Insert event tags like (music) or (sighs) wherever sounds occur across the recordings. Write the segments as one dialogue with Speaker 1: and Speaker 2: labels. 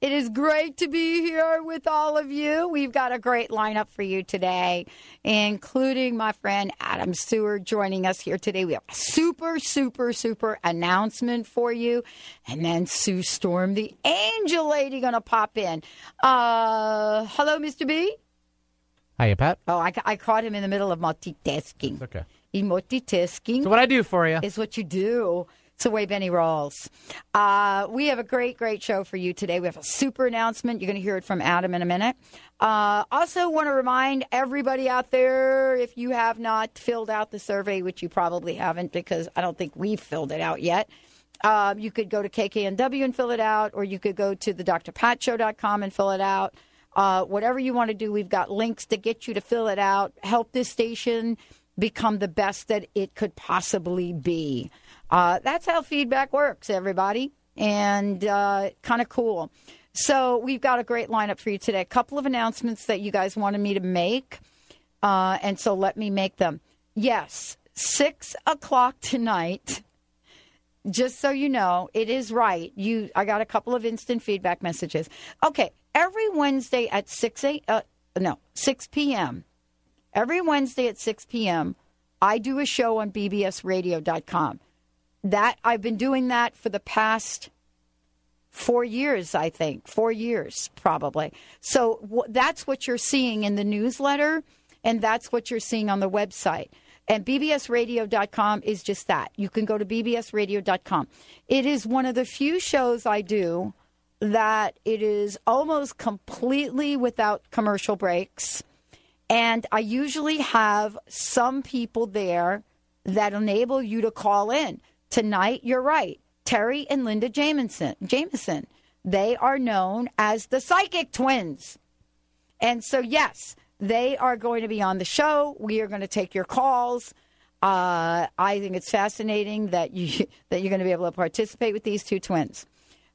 Speaker 1: It is great to be here with all of you. We've got a great lineup for you today, including my friend Adam Seward joining us here today. We have a super, super, super announcement for you. And then Sue Storm, the angel lady, going to pop in. Uh, hello, Mr. B.
Speaker 2: Hiya, Pat.
Speaker 1: Oh, I, I caught him in the middle of multitasking.
Speaker 2: Okay.
Speaker 1: He multitasking.
Speaker 2: So what I do for you?
Speaker 1: is what you do. It's the way Benny rolls. Uh, we have a great, great show for you today. We have a super announcement. You're going to hear it from Adam in a minute. Uh, also, want to remind everybody out there if you have not filled out the survey, which you probably haven't because I don't think we've filled it out yet. Um, you could go to KKNW and fill it out, or you could go to the drpatshow.com and fill it out. Uh, whatever you want to do, we've got links to get you to fill it out. Help this station become the best that it could possibly be. Uh, that's how feedback works, everybody, and uh, kind of cool. So we've got a great lineup for you today. A couple of announcements that you guys wanted me to make, uh, and so let me make them. Yes, six o'clock tonight. Just so you know, it is right. You, I got a couple of instant feedback messages. Okay, every Wednesday at six a, uh, no six p.m. Every Wednesday at six p.m. I do a show on bbsradio.com that I've been doing that for the past four years, I think, four years probably. So w- that's what you're seeing in the newsletter, and that's what you're seeing on the website. And bbsradio.com is just that. You can go to bbsradio.com. It is one of the few shows I do that it is almost completely without commercial breaks. And I usually have some people there that enable you to call in. Tonight, you're right. Terry and Linda Jamison, Jamison, they are known as the psychic twins. And so, yes, they are going to be on the show. We are going to take your calls. Uh, I think it's fascinating that you (laughs) that you're going to be able to participate with these two twins.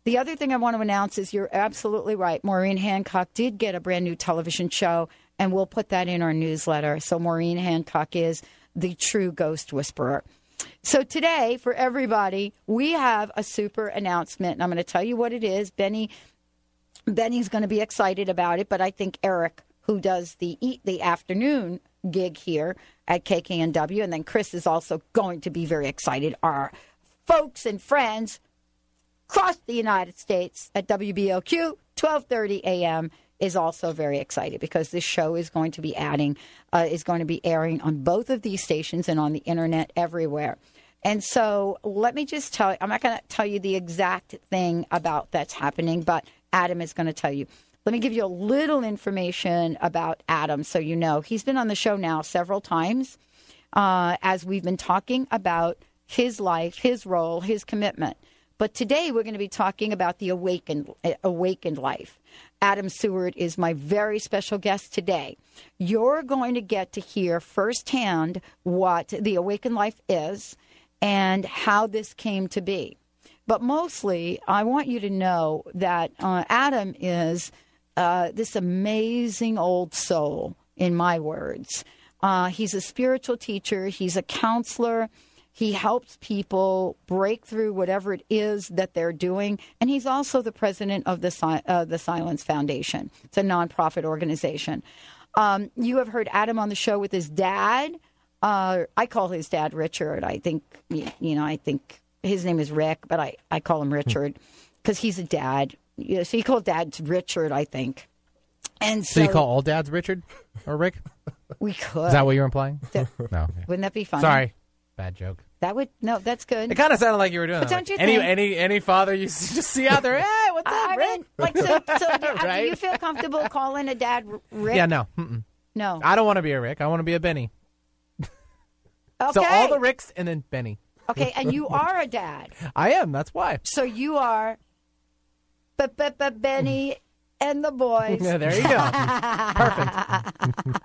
Speaker 1: The other thing I want to announce is you're absolutely right. Maureen Hancock did get a brand new television show, and we'll put that in our newsletter. So Maureen Hancock is the true ghost whisperer. So today, for everybody, we have a super announcement, and I'm going to tell you what it is. Benny, Benny's going to be excited about it, but I think Eric, who does the eat the afternoon gig here at KKNW, and then Chris is also going to be very excited. Our folks and friends across the United States at WBLQ 12:30 a.m. is also very excited because this show is going to be adding uh, is going to be airing on both of these stations and on the internet everywhere. And so let me just tell you, I'm not going to tell you the exact thing about that's happening, but Adam is going to tell you. Let me give you a little information about Adam so you know. He's been on the show now several times uh, as we've been talking about his life, his role, his commitment. But today we're going to be talking about the awakened, awakened life. Adam Seward is my very special guest today. You're going to get to hear firsthand what the awakened life is and how this came to be. But mostly, I want you to know that uh, Adam is uh, this amazing old soul, in my words. Uh, he's a spiritual teacher, he's a counselor. He helps people break through whatever it is that they're doing, and he's also the president of the uh, the Silence Foundation. It's a nonprofit organization. Um, you have heard Adam on the show with his dad. Uh, I call his dad Richard. I think you know. I think his name is Rick, but I, I call him Richard because he's a dad. You know, so you call dad Richard, I think. And so,
Speaker 2: So you call all dads Richard or Rick?
Speaker 1: we could.
Speaker 2: Is that what you're implying?
Speaker 1: That-
Speaker 2: No.
Speaker 1: Wouldn't that be fun?
Speaker 2: Sorry. Bad joke.
Speaker 1: That would no. That's good.
Speaker 2: It kind of sounded like you were doing
Speaker 1: But
Speaker 2: that.
Speaker 1: don't you
Speaker 2: Like, any
Speaker 1: think-
Speaker 2: any any father you (laughs) s- just see out there? Hey, what's up,
Speaker 1: I
Speaker 2: Rick?
Speaker 1: mean, like, so, (laughs) so do, uh, do
Speaker 2: Right?
Speaker 1: you feel comfortable calling a dad R- Rick?
Speaker 2: yeah, no. Mm-mm.
Speaker 1: No.
Speaker 2: I don't want to be a Rick. I want to be a Benny.
Speaker 1: Okay. (laughs)
Speaker 2: So all the Ricks and then Benny.
Speaker 1: okay, and you are a dad.
Speaker 2: I am. That's why.
Speaker 1: So you are but but but Benny mm. and the boys.
Speaker 2: Yeah, there you go. Perfect.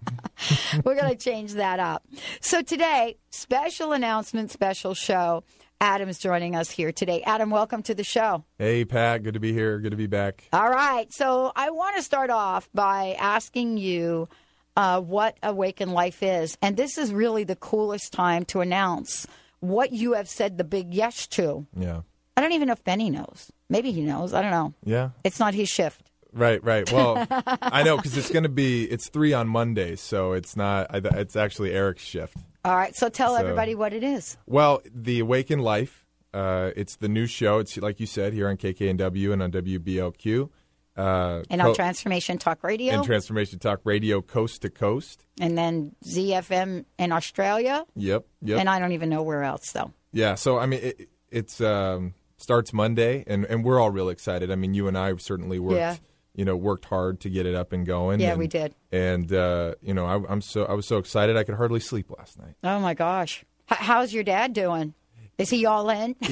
Speaker 2: (laughs)
Speaker 1: We're going to change that up. So today, special announcement, special show. Adam's joining us here today. Adam, welcome to the show.
Speaker 3: Hey, Pat. Good to be here. Good to be back.
Speaker 1: All right. So I want to start off by asking you uh, what Awaken Life is. And this is really the coolest time to announce what you have said the big yes to.
Speaker 3: Yeah.
Speaker 1: I don't even know if Benny knows. Maybe he knows. I don't know.
Speaker 3: Yeah.
Speaker 1: It's not his shift.
Speaker 3: Right. Right. Well, I know because it's (laughs) going to be it's three on Monday, so it's not. It's actually Eric's shift.
Speaker 1: All right. So tell
Speaker 3: So-
Speaker 1: everybody what it is.
Speaker 3: Well, the Awaken Life. Uh, it's the new show. It's like you said here on KKNW and on WBLQ. Uh,
Speaker 1: And on
Speaker 3: co-
Speaker 1: Transformation Talk Radio.
Speaker 3: and Transformation Talk Radio, coast to coast.
Speaker 1: and then ZFM in Australia.
Speaker 3: Yep. Yep.
Speaker 1: And I don't even know where else, though.
Speaker 3: Yeah, so I mean, it, it's um, starts Monday, and, and we're all real excited. I mean, you and I certainly worked,
Speaker 1: Yeah.
Speaker 3: You know, worked hard to get it up and going.
Speaker 1: Yeah,
Speaker 3: and,
Speaker 1: we did.
Speaker 3: And uh, you know, I, I'm so I was so excited I could hardly sleep last night.
Speaker 1: Oh, my gosh. H- how's your dad doing? Is he all in? (laughs)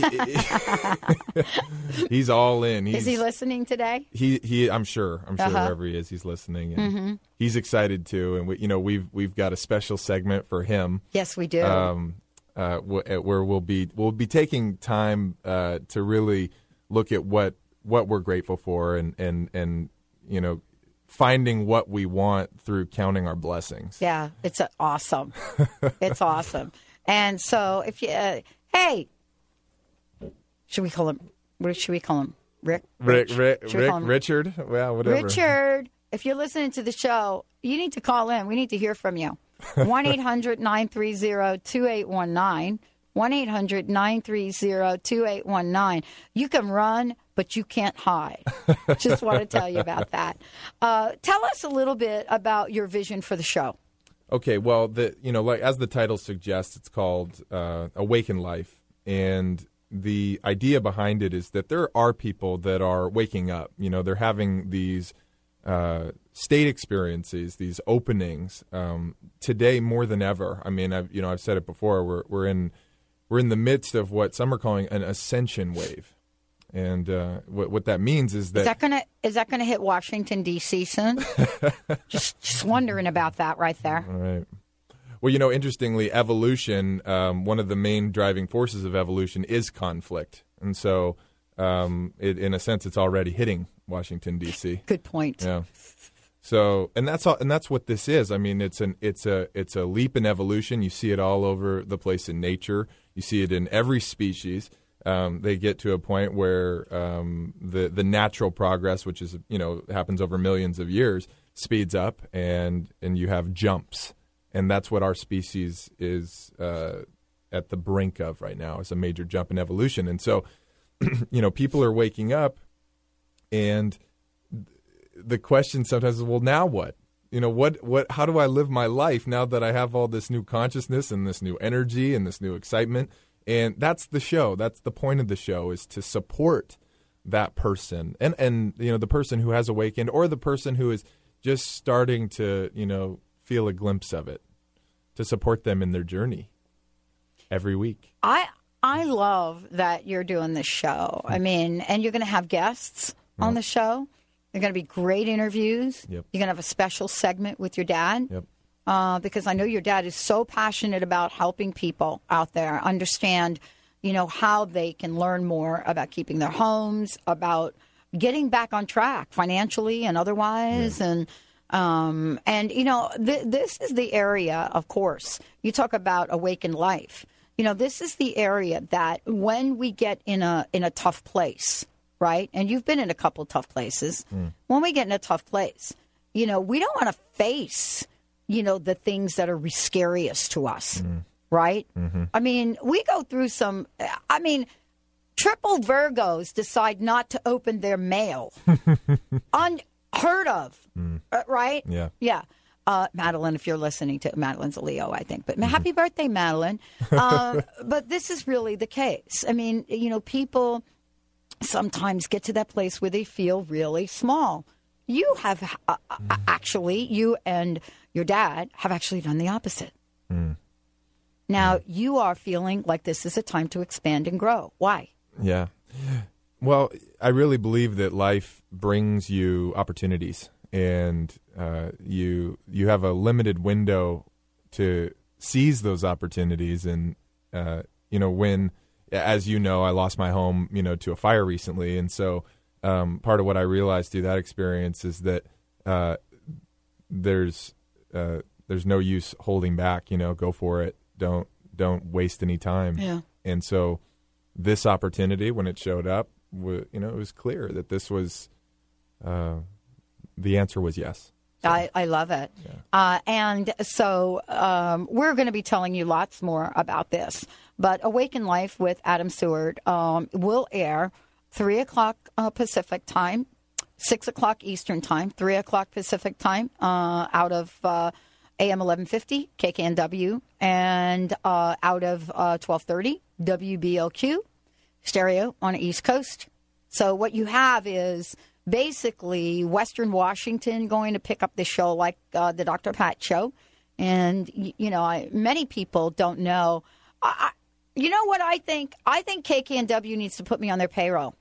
Speaker 3: He's all in. He's,
Speaker 1: Is he listening today?
Speaker 3: He he. I'm sure. I'm sure
Speaker 1: Uh-huh.
Speaker 3: wherever he is, he's listening, and he's excited too. And we, you know, we've we've got a special segment for him.
Speaker 1: Yes, we do.
Speaker 3: um, uh, where we'll be we'll be taking time uh, to really look at what what we're grateful for and and and you know finding what we want through counting our blessings.
Speaker 1: yeah, it's awesome. (laughs) it's awesome. And so, if you, uh, hey, should we call him? What should we call him? Rick?
Speaker 3: Rick? Rick, Rick
Speaker 1: him
Speaker 3: Richard, well, whatever.
Speaker 1: Richard, if you're listening to the show, you need to call in. We need to hear from you. (laughs) 1 800 930 2819. 1 800 930 2819. You can run, but you can't hide. (laughs) Just want to tell you about that. Uh, tell us a little bit about your vision for the show.
Speaker 3: Okay, well, the you know, like as the title suggests, it's called uh, Awaken Life, and the idea behind it is that there are people that are waking up. You know, they're having these uh, state experiences, these openings um, today more than ever. I mean, I've you know I've said it before. We're we're in we're in the midst of what some are calling an ascension wave, and uh, what what that means is that
Speaker 1: Is that gonna is that gonna hit Washington D.C. soon? (laughs) just just wondering about that right there.
Speaker 3: All right. Well, you know, interestingly, evolution, um, one of the main driving forces of evolution is conflict. And so, um, it, in a sense, it's already hitting Washington, D.C.
Speaker 1: Good point.
Speaker 3: Yeah. So, and that's all, and that's what this is. I mean, it's an it's a it's a leap in evolution. You see it all over the place in nature. You see it in every species. Um, they get to a point where um, the the natural progress, which is you know happens over millions of years, speeds up, and and you have jumps, and that's what our species is uh, at the brink of right now. Is a major jump in evolution, and so (clears throat) you know people are waking up, and the question sometimes is, well, now what? You know, what, what, how do I live my life now that I have all this new consciousness and this new energy and this new excitement? And that's the show. That's the point of the show is to support that person and, and, you know, the person who has awakened or the person who is just starting to, you know, feel a glimpse of it to support them in their journey every week.
Speaker 1: I I love that you're doing this show. I hmm. mean, and you're going to have guests on the show. They're going to be great interviews.
Speaker 3: Yep.
Speaker 1: You're going to have a special segment with your dad.
Speaker 3: Yep.
Speaker 1: Uh, because I know your dad is so passionate about helping people out there understand, you know, how they can learn more about keeping their homes, about getting back on track financially and otherwise, and um, and you know, th- this is the area, of course. You talk about awakened life. You know, this is the area that when we get in a in a tough place, right? And you've been in a couple tough places. When we get in a tough place, you know, we don't want to face, you know, the things that are scariest to us, right? I mean, we go through some. I mean, triple Virgos decide not to open their mail. (laughs) Unheard of, uh, right?
Speaker 3: Yeah.
Speaker 1: Yeah. Uh, Madeline, if you're listening to Madeline's a Leo, I think. But happy birthday, Madeline. Uh, (laughs) but this is really the case. I mean, you know, people sometimes get to that place where they feel really small. You have uh, uh, actually, you and your dad have actually done the opposite. Now, you are feeling like this is a time to expand and grow. Why?
Speaker 3: Yeah. Well, I really believe that life brings you opportunities, and uh, you you have a limited window to seize those opportunities. And uh, you know, when, as you know, I lost my home, you know, to a fire recently, and so um, part of what I realized through that experience is that uh, there's uh, there's no use holding back. You know, go for it. Don't don't waste any time.
Speaker 1: Yeah.
Speaker 3: And so, this opportunity, when it showed up, w- you know, it was clear that this was uh, the answer was yes.
Speaker 1: I, I love it. Uh, and so um, we're going to be telling you lots more about this. But Awaken Life with Adam Seward um, will air 3 o'clock uh, Pacific time, 6 o'clock Eastern time, 3 o'clock Pacific time uh, out of uh, AM 1150, KKNW, and uh, out of uh, 1230, WBLQ, stereo on the East Coast. So what you have is basically Western Washington going to pick up the show like uh, the Dr. Pat show. And, you know, I, many people don't know. I, you know what I think? I think KKNW needs to put me on their payroll.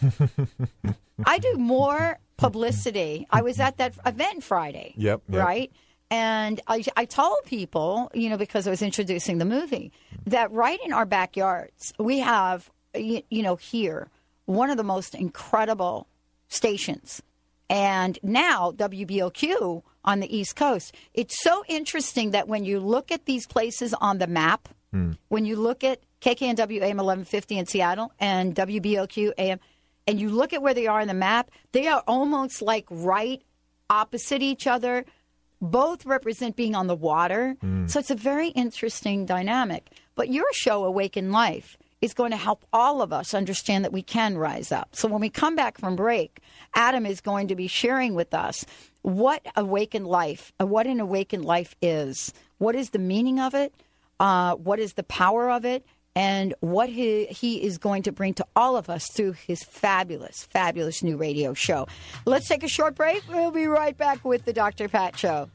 Speaker 1: (laughs) I do more publicity. I was at that event Friday.
Speaker 3: Yep, yep.
Speaker 1: Right? And I, I told people, you know, because I was introducing the movie, that right in our backyards, we have, you, you know, here, one of the most incredible stations. And now WBLQ on the East Coast. It's so interesting that when you look at these places on the map, Hmm. when you look at KKNW AM 1150 in Seattle and WBLQ AM, and you look at where they are on the map, they are almost like right opposite each other. Both represent being on the water. Hmm. So it's a very interesting dynamic. But your show, Awaken Life, is going to help all of us understand that we can rise up. So when we come back from break, Adam is going to be sharing with us what awakened life, what an awakened life is, what is the meaning of it, uh, what is the power of it, and what he, he is going to bring to all of us through his fabulous, fabulous new radio show. Let's take a short break. We'll be right back with the Dr. Pat Show.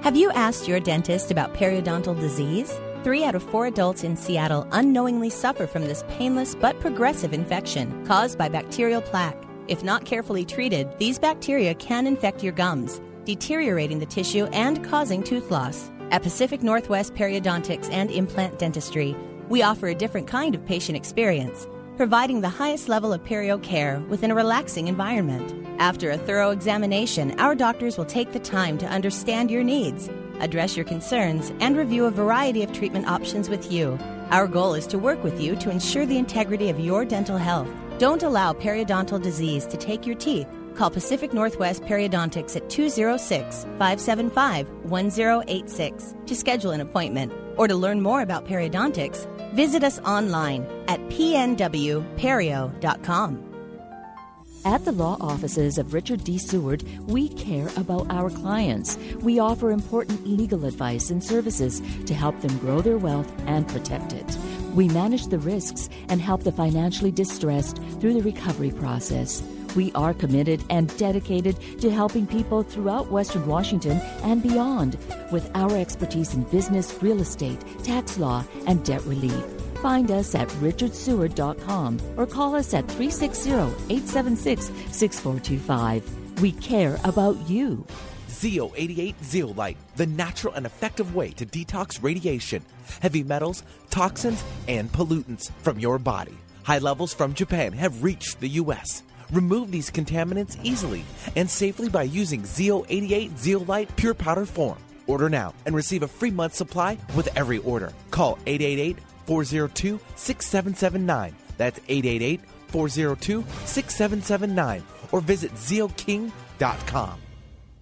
Speaker 4: Have you asked your dentist about periodontal disease? Three out of four adults in Seattle unknowingly suffer from this painless but progressive infection caused by bacterial plaque. If not carefully treated, these bacteria can infect your gums, deteriorating the tissue and causing tooth loss. At Pacific Northwest Periodontics and Implant Dentistry, we offer a different kind of patient experience, providing the highest level of perio care within a relaxing environment. After a thorough examination, our doctors will take the time to understand your needs, address your concerns, and review a variety of treatment options with you. Our goal is to work with you to ensure the integrity of your dental health. Don't allow periodontal disease to take your teeth. Call Pacific Northwest Periodontics at 206 575 1086 to schedule an appointment. Or to learn more about periodontics, visit us online at pnwperio.com.
Speaker 5: At the law offices of Richard D. Seward, we care about our clients. We offer important legal advice and services to help them grow their wealth and protect it. We manage the risks and help the financially distressed through the recovery process. We are committed and dedicated to helping people throughout Western Washington and beyond with our expertise in business, real estate, tax law, and debt relief. Find us at richardseward.com or call us at 360 876 6425. We care about you.
Speaker 6: Zeo 88 Zeolite, the natural and effective way to detox radiation, heavy metals, toxins, and pollutants from your body. High levels from Japan have reached the U.S. Remove these contaminants easily and safely by using Zeo 88 Zeolite pure powder form. Order now and receive a free month supply with every order. Call 888 402 6779. That's 888 402 6779 or visit zeoking.com.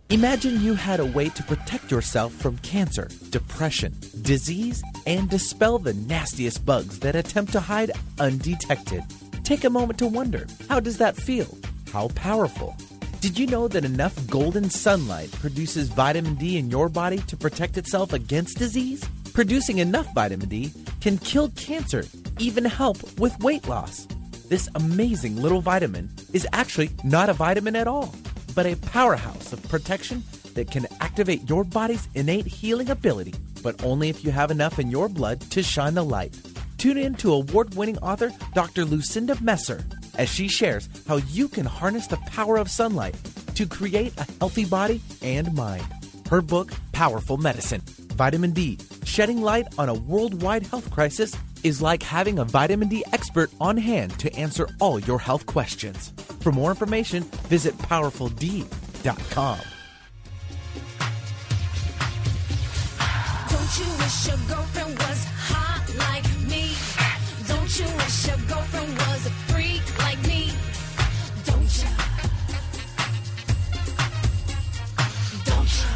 Speaker 6: Imagine you had a way to protect yourself from cancer, depression, disease, and dispel the nastiest bugs that attempt to hide undetected. Take a moment to wonder how does that feel? How powerful? Did you know that enough golden sunlight produces vitamin D in your body to protect itself against disease? Producing enough vitamin D can kill cancer, even help with weight loss. This amazing little vitamin is actually not a vitamin at all, but a powerhouse of protection that can activate your body's innate healing ability, but only if you have enough in your blood to shine the light. Tune in to award winning author Dr. Lucinda Messer as she shares how you can harness the power of sunlight to create a healthy body and mind. Her book, Powerful Medicine Vitamin D, shedding light on a worldwide health crisis, is like having a vitamin D expert on hand to answer all your health questions. For more information, visit powerfulD.com.
Speaker 7: Don't you wish your girlfriend was hot like you wish your girlfriend was a freak like me? Don't you? Don't you?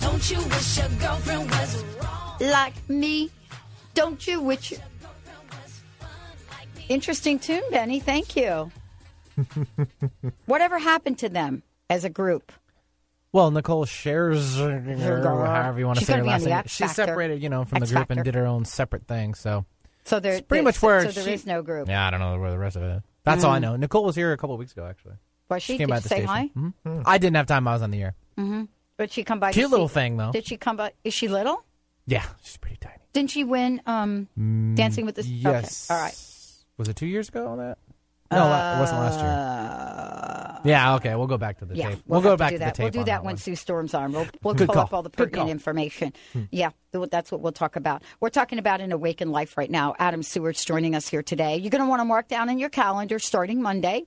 Speaker 7: Don't you wish your girlfriend was wrong?
Speaker 1: Like me. Don't you? wish Which interesting tune, Benny. Thank you. (laughs) Whatever happened to them as a group?
Speaker 2: Well, Nicole shares, however you want to
Speaker 1: She's
Speaker 2: say
Speaker 1: gonna
Speaker 2: her
Speaker 1: be on
Speaker 2: last
Speaker 1: the
Speaker 2: name.
Speaker 1: X
Speaker 2: She
Speaker 1: Factor.
Speaker 2: separated, you know, from
Speaker 1: X
Speaker 2: the group
Speaker 1: Factor.
Speaker 2: and did her own separate thing. So
Speaker 1: So there,
Speaker 2: It's pretty
Speaker 1: there-
Speaker 2: much where
Speaker 1: so there
Speaker 2: she-
Speaker 1: is no group.
Speaker 2: yeah, I don't know where the rest of it is. That's all I know. Nicole was here a couple weeks ago, actually.
Speaker 1: Was she?
Speaker 2: came
Speaker 1: Did
Speaker 2: by
Speaker 1: you
Speaker 2: the
Speaker 1: say
Speaker 2: station.
Speaker 1: hi?
Speaker 2: Mhm. I didn't have time. I was on the air.
Speaker 1: Did she come by? to
Speaker 2: Cute little
Speaker 1: see-
Speaker 2: thing, though.
Speaker 1: Did she come by? Is she little?
Speaker 2: Yeah, she's pretty tiny.
Speaker 1: Didn't she win um, Dancing with the
Speaker 2: Mm, Yes.
Speaker 1: Okay. All right.
Speaker 2: Was it two years ago on that? No, la- it wasn't last year. Yeah, okay. We'll go back to the
Speaker 1: Yeah,
Speaker 2: tape.
Speaker 1: we'll,
Speaker 2: go
Speaker 1: have to
Speaker 2: back
Speaker 1: do
Speaker 2: to,
Speaker 1: that.
Speaker 2: the tape.
Speaker 1: We'll do
Speaker 2: on
Speaker 1: that
Speaker 2: that
Speaker 1: when. Sue Storm's on. We'll, we'll
Speaker 2: Good
Speaker 1: pull
Speaker 2: call.
Speaker 1: up all the pertinent
Speaker 2: call. Hmm.
Speaker 1: information. Yeah, that's what we'll talk about. We're talking about an awakened life right now. Adam Seward's joining us here today. You're going to want to mark down in your calendar starting Monday.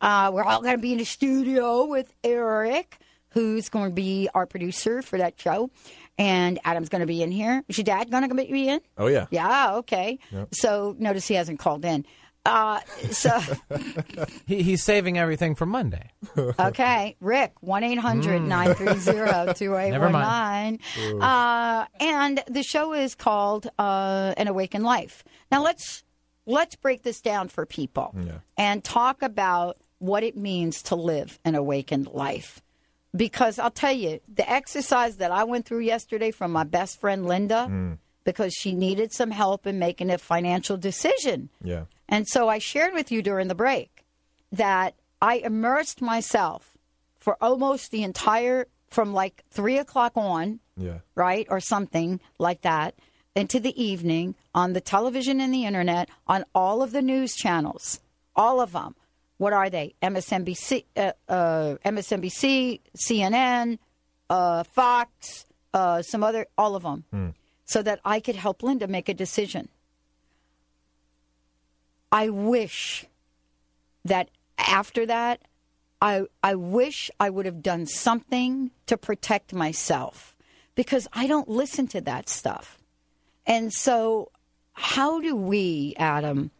Speaker 1: Uh, we're all going to be in the studio with Eric, who's going to be our producer for that show. And Adam's going to be in here. Is your dad going to be in?
Speaker 3: Oh yeah.
Speaker 1: Yeah, okay. So notice he hasn't called in. Uh, so (laughs)
Speaker 2: He, he's saving everything for Monday. (laughs)
Speaker 1: Okay, Rick, 1 800 930 2819. Uh, And the show is called uh, An Awakened Life. Now, let's let's break this down for people
Speaker 3: Yeah.
Speaker 1: and talk about what it means to live an awakened life. Because I'll tell you, the exercise that I went through yesterday from my best friend Linda, because she needed some help in making a financial decision.
Speaker 3: Yeah.
Speaker 1: And so I shared with you during the break that I immersed myself for almost the entire, from like three o'clock on,
Speaker 3: Yeah.
Speaker 1: right, or something like that, into the evening on the television and the internet, on all of the news channels, all of them. What are they? MSNBC, uh, uh, MSNBC, CNN, uh, Fox, uh, some other, all of them, so that I could help Linda make a decision. I wish that after that, I I wish I would have done something to protect myself because I don't listen to that stuff. And so, how do we, Adam,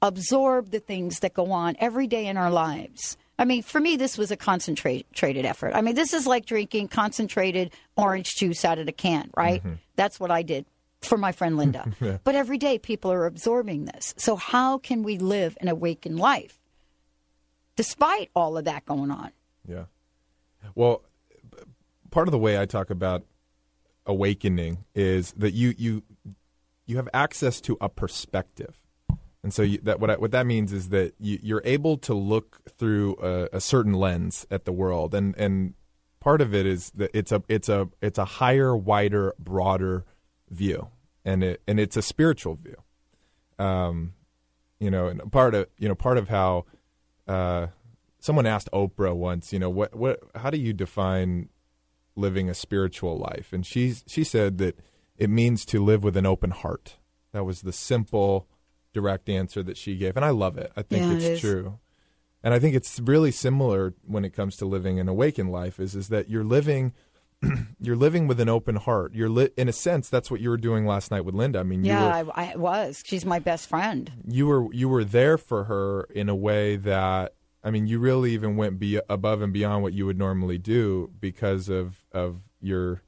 Speaker 1: absorb the things that go on every day in our lives? I mean, for me, this was a concentrated effort. I mean, this is like drinking concentrated orange juice out of the can, right? Mm-hmm. That's what I did for my friend Linda. (laughs) But every day, people are absorbing this. So, how can we live an awakened life despite all of that going on?
Speaker 3: Yeah. Well, part of the way I talk about awakening is that you you you have access to a perspective, and so you, that what I, what that means is that you, you're able to look through a, a certain lens at the world, and and part of it is that it's a it's a it's a higher, wider, broader view, and it and it's a spiritual view. Um, you know, and part of you know part of how uh, someone asked Oprah once, you know, what what how do you define living a spiritual life? And she she said that it means to live with an open heart. That was the simple, direct answer that she gave, and I love it. I think
Speaker 1: Yeah,
Speaker 3: it's
Speaker 1: is.
Speaker 3: true. And I think it's really similar when it comes to living an awakened life is is that you're living (clears throat) you're living with an open heart. You're li- in a sense that's what you were doing last night with Linda. I mean, you were
Speaker 1: Yeah, I, I was. She's my best friend.
Speaker 3: you were you were there for her in a way that I mean you really even went be above and beyond what you would normally do because of of your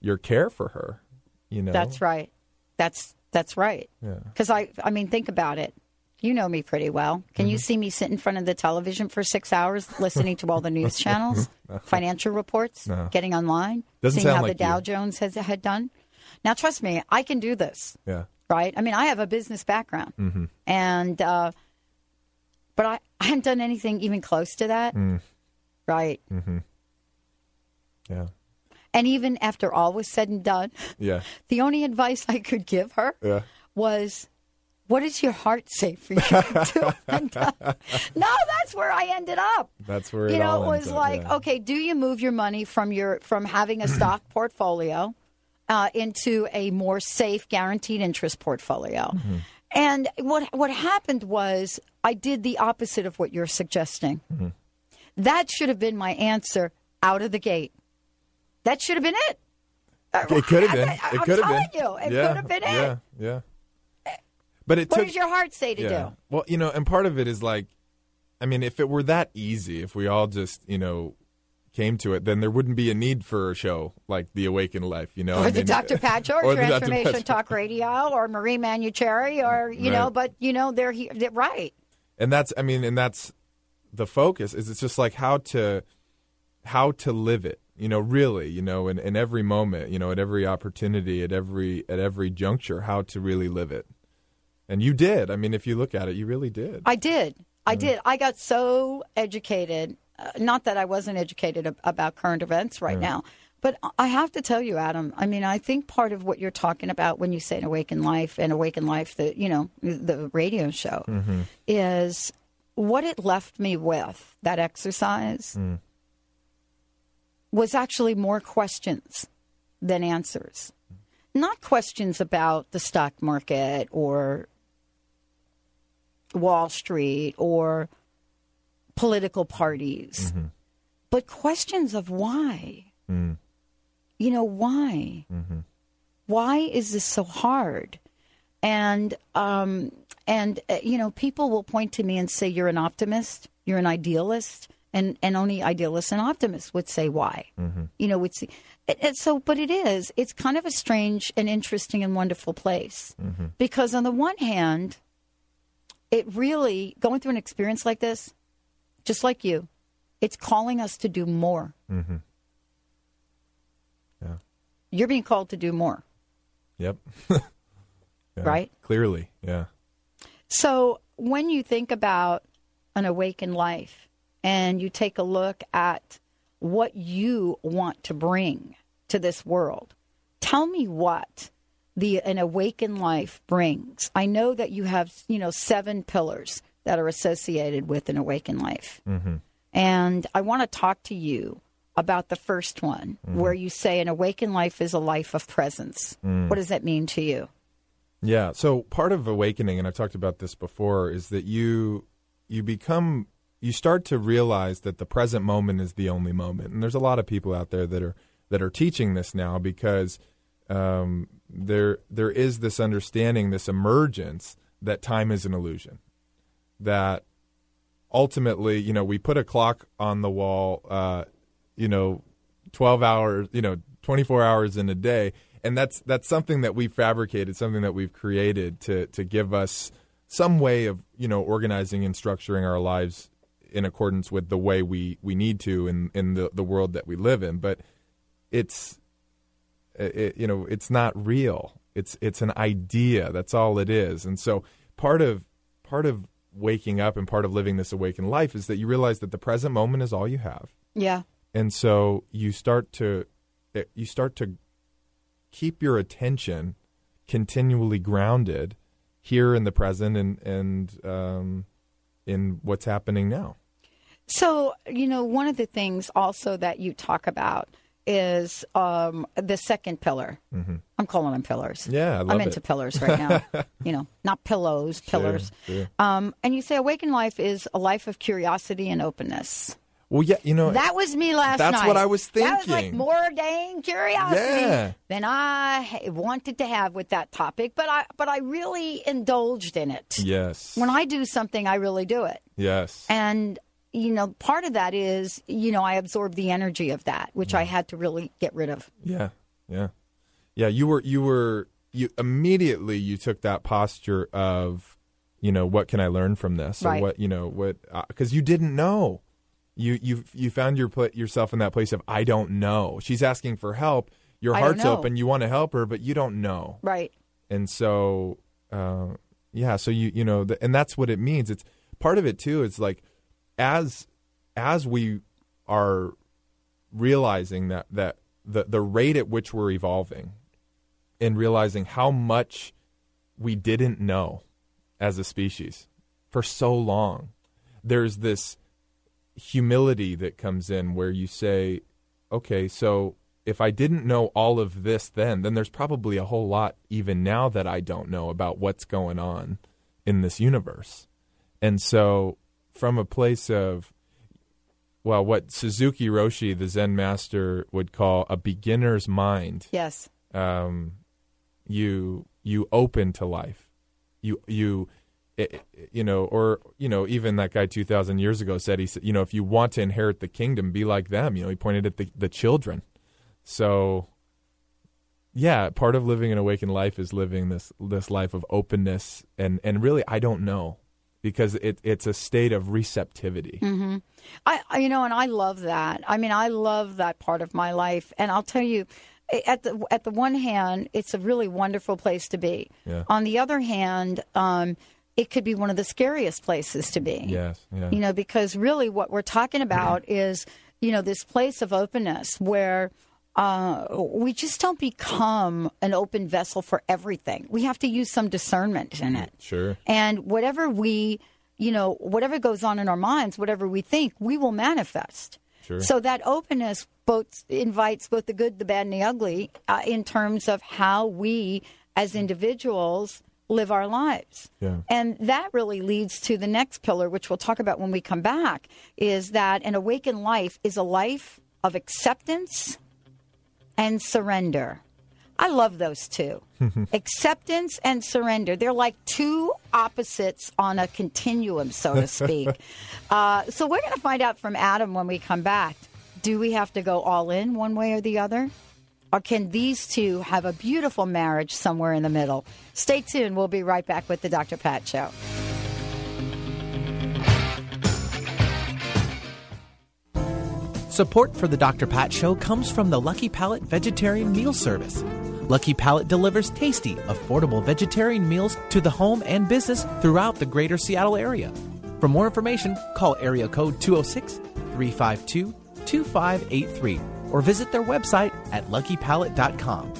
Speaker 3: your care for her. You know,
Speaker 1: That's right. That's that's right.
Speaker 3: Yeah.
Speaker 1: Because I, I mean, think about it. You know me pretty well. Can
Speaker 3: Mm-hmm.
Speaker 1: you see me sit in front of the television for six hours listening to all the news (laughs) channels, (laughs) financial reports,
Speaker 3: No.
Speaker 1: getting online,
Speaker 3: Doesn't
Speaker 1: seeing how
Speaker 3: like
Speaker 1: the Dow
Speaker 3: you.
Speaker 1: Jones has had done? Now, trust me, I can do this,
Speaker 3: Yeah.
Speaker 1: right? I mean, I have a business background,
Speaker 3: Mm-hmm.
Speaker 1: and uh, but I, I haven't done anything even close to that,
Speaker 3: Mm.
Speaker 1: right?
Speaker 3: Yeah.
Speaker 1: And even after all was said and done,
Speaker 3: Yeah. (laughs)
Speaker 1: the only advice I could give her
Speaker 3: Yeah.
Speaker 1: was, "What does your heart say for you to (laughs) (laughs) do?" And, uh, no, that's where I ended up.
Speaker 3: That's where
Speaker 1: you
Speaker 3: it
Speaker 1: know
Speaker 3: all
Speaker 1: it was
Speaker 3: up,
Speaker 1: like,
Speaker 3: yeah.
Speaker 1: okay, do you move your money from your from having a (clears throat) stock portfolio uh, into a more safe, guaranteed interest portfolio?
Speaker 3: Mm-hmm.
Speaker 1: And what what happened was I did the opposite of what you're suggesting.
Speaker 3: Mm-hmm.
Speaker 1: That should have been my answer out of the gate. That should have been it.
Speaker 3: It could have (laughs) been.
Speaker 1: I,
Speaker 3: It
Speaker 1: am
Speaker 3: could have
Speaker 1: telling
Speaker 3: been.
Speaker 1: you, it
Speaker 3: yeah.
Speaker 1: could have been
Speaker 3: Yeah.
Speaker 1: it.
Speaker 3: Yeah. But it
Speaker 1: What
Speaker 3: took.
Speaker 1: does your heart say to
Speaker 3: yeah.
Speaker 1: do?
Speaker 3: Well, you know, and part of it is like, I mean, if it were that easy, if we all just, you know, came to it, then there wouldn't be a need for a show like The Awakened Life, you know?
Speaker 1: Or
Speaker 3: I
Speaker 1: the
Speaker 3: mean-
Speaker 1: Dr. (laughs) Patch or. Transformation Talk Radio or Marie Manuchehri or, you know, but, you know, they're, here, they're right.
Speaker 3: and that's i mean and that's the focus is it's just like how to how to live it you know really you know in, in every moment you know at every opportunity at every at every juncture how to really live it and you did i mean if you look at it you really did
Speaker 1: I did. I did. I got so educated. Uh, not that I wasn't educated ab- about current events right now, but I have to tell you, Adam. I mean, I think part of what you're talking about when you say an awakened life and awakened life, the you know the radio show, is what it left me with. That exercise was actually more questions than answers. Not questions about the stock market or Wall Street or political parties, mm-hmm. but questions of why. Mm. You know, why? Mm-hmm. Why is this so hard? And um, and uh, you know, people will point to me and say, "You're an optimist. You're an idealist." And and only idealists and optimists would say why. Mm-hmm. You know, would see. And- and so, but it is. It's kind of a strange and interesting and wonderful place because, on the one hand, it really going through an experience like this, just like you, it's calling us to do more.
Speaker 3: Mm-hmm. Yeah.
Speaker 1: You're being called to do more,
Speaker 3: yep (laughs) Yeah.
Speaker 1: right?
Speaker 3: clearly yeah
Speaker 1: So when you think about an awakened life and you take a look at what you want to bring to this world, tell me what the an awakened life brings. I know that you have, you know, seven pillars that are associated with an awakened life. Mm-hmm. And I want to talk to you about the first one, mm-hmm. where you say an awakened life is a life of presence. Mm. What does that mean to you?
Speaker 3: Yeah. So part of awakening, and I've talked about this before, is that you you become you start to realize that the present moment is the only moment. And there's a lot of people out there that are that are teaching this now because um, there there is this understanding, this emergence that time is an illusion. That ultimately, you know, we put a clock on the wall, uh, you know, 12 hours, you know, 24 hours in a day. And that's that's something that we've fabricated, something that we've created to to give us some way of, you know, organizing and structuring our lives in accordance with the way we, we need to in, in the, the world that we live in. But it's it, you know, it's not real. It's it's an idea. That's all it is. And so part of part of waking up and part of living this awakened life is that you realize that the present moment is all you have.
Speaker 1: Yeah.
Speaker 3: And so you start to eh, you start to keep your attention continually grounded here in the present and and um, in what's happening now.
Speaker 1: So, you know, one of the things also that you talk about is um, the second pillar. I'm calling them pillars.
Speaker 3: Mm-hmm. Yeah, I love
Speaker 1: I'm into
Speaker 3: it.
Speaker 1: pillars right now. (laughs) you know, not pillows, pillars.
Speaker 3: sure.
Speaker 1: Um, and you say awakened life is a life of curiosity and openness.
Speaker 3: Well, yeah, you know
Speaker 1: That was me last
Speaker 3: That's
Speaker 1: night.
Speaker 3: That's what I was thinking.
Speaker 1: That was like more dang curiosity
Speaker 3: Yeah.
Speaker 1: than I wanted to have with that topic, but I but I really indulged in it.
Speaker 3: Yes.
Speaker 1: When I do something, I really do it.
Speaker 3: yes.
Speaker 1: And you know, part of that is, you know, I absorbed the energy of that, which
Speaker 3: Mm.
Speaker 1: I had to really get rid of.
Speaker 3: Yeah, yeah, yeah. You were you were you immediately you took that posture of you know, what can I learn from this,
Speaker 1: Right.
Speaker 3: or what you know, what because you didn't know. You you you found your pla- yourself in that place of I don't know. She's asking for help. Your heart's open. You want to help her, but you don't know
Speaker 1: Right.
Speaker 3: and so uh, yeah so you you know the, and that's what it means it's part of it too it's like as as we are realizing that that the the rate at which we're evolving and realizing how much we didn't know as a species for so long there's this humility that comes in where you say okay so if I didn't know all of this then, then there's probably a whole lot even now that I don't know about what's going on in this universe. And so, from a place of, well, what Suzuki Roshi, the Zen master, would call a beginner's mind,
Speaker 1: Yes.
Speaker 3: um, you you open to life. You you it, you know, or you know, even that guy two thousand years ago said he said, you know, if you want to inherit the kingdom, be like them. You know, he pointed at the the children. So, yeah, part of living an awakened life is living this this life of openness and and really, I don't know because it it's a state of receptivity.
Speaker 1: I, I- you know, and I love that. I mean, I love that part of my life, and I'll tell you, at the at the one hand, it's a really wonderful place to be.
Speaker 3: Yeah.
Speaker 1: On the other hand, um, it could be one of the scariest places to be.
Speaker 3: Yes, yeah.
Speaker 1: You know, because really, what we're talking about (clears throat) is, you know, this place of openness where. Uh, we just don't become an open vessel for everything. We have to use some discernment in it.
Speaker 3: Sure.
Speaker 1: And whatever we, you know, whatever goes on in our minds, whatever we think, we will manifest.
Speaker 3: Sure.
Speaker 1: So that openness both invites both the good, the bad, and the ugly uh, in terms of how we as individuals live our lives.
Speaker 3: Yeah.
Speaker 1: And that really leads to the next pillar, which we'll talk about when we come back, is that an awakened life is a life of acceptance and surrender. I love those two. (laughs) Acceptance and surrender. They're like two opposites on a continuum, so to speak. (laughs) uh, so we're going to find out from Adam when we come back. Do we have to go all in one way or the other? Or can these two have a beautiful marriage somewhere in the middle? Stay tuned. We'll be right back with the Dr. Pat Show.
Speaker 6: Support for the Dr. Pat Show comes from the Lucky Palette Vegetarian Meal Service. Lucky Palette delivers tasty, affordable vegetarian meals to the home and business throughout the greater Seattle area. For more information, call area code 206 352 2583 or visit their website at luckypalette.com.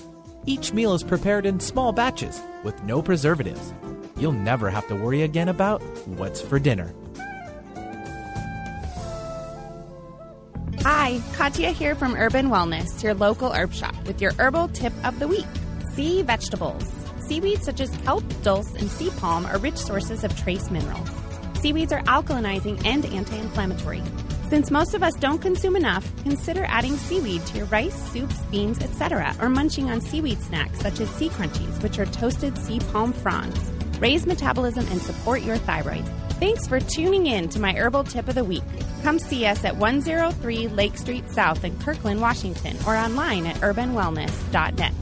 Speaker 6: Each meal is prepared in small batches with no preservatives. You'll never have to worry again about what's for dinner.
Speaker 8: Hi, Katya here from Urban Wellness, your local herb shop, with your herbal tip of the week. Sea vegetables. Seaweeds such as kelp, dulse, and sea palm are rich sources of trace minerals. Seaweeds are alkalinizing and anti inflammatory. Since most of us don't consume enough, consider adding seaweed to your rice, soups, beans, etc., or munching on seaweed snacks such as sea crunchies, which are toasted sea palm fronds. Raise metabolism and support your thyroid. Thanks for tuning in to my herbal tip of the week. Come see us at 103 Lake Street South in Kirkland, Washington, or online at urbanwellness.net.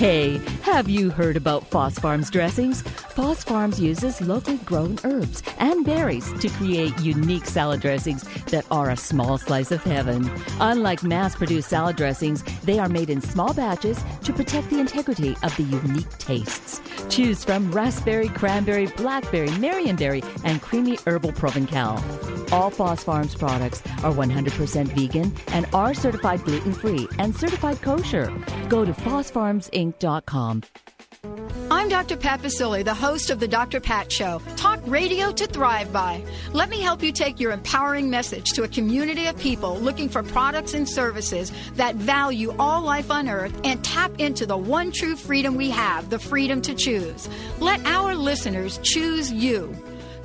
Speaker 5: Hey, have you heard about Foss Farms dressings? Foss Farms uses locally grown herbs and berries to create unique salad dressings that are a small slice of heaven. Unlike mass produced salad dressings, they are made in small batches to protect the integrity of the unique tastes. Choose from raspberry, cranberry, blackberry, marionberry, and creamy herbal Provencal. All Foss Farms products are 100% vegan and are certified gluten free and certified kosher. Go to fossfarmsinc.com.
Speaker 1: I'm Dr. Pat Baccili, the host of the Dr. Pat Show. Talk radio to thrive by. Let me help you take your empowering message to a community of people looking for products and services that value all life on earth and tap into the one true freedom we have the freedom to choose. Let our listeners choose you.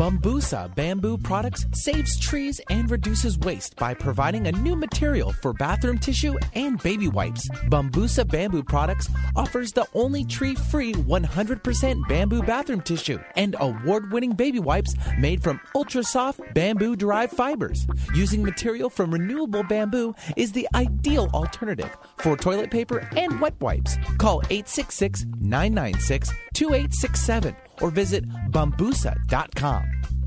Speaker 6: Bambusa Bamboo Products saves trees and reduces waste by providing a new material for bathroom tissue and baby wipes. Bambusa Bamboo Products offers the only tree free 100% bamboo bathroom tissue and award winning baby wipes made from ultra soft bamboo derived fibers. Using material from renewable bamboo is the ideal alternative for toilet paper and wet wipes. Call 866 996 2867 or visit bambusa.com.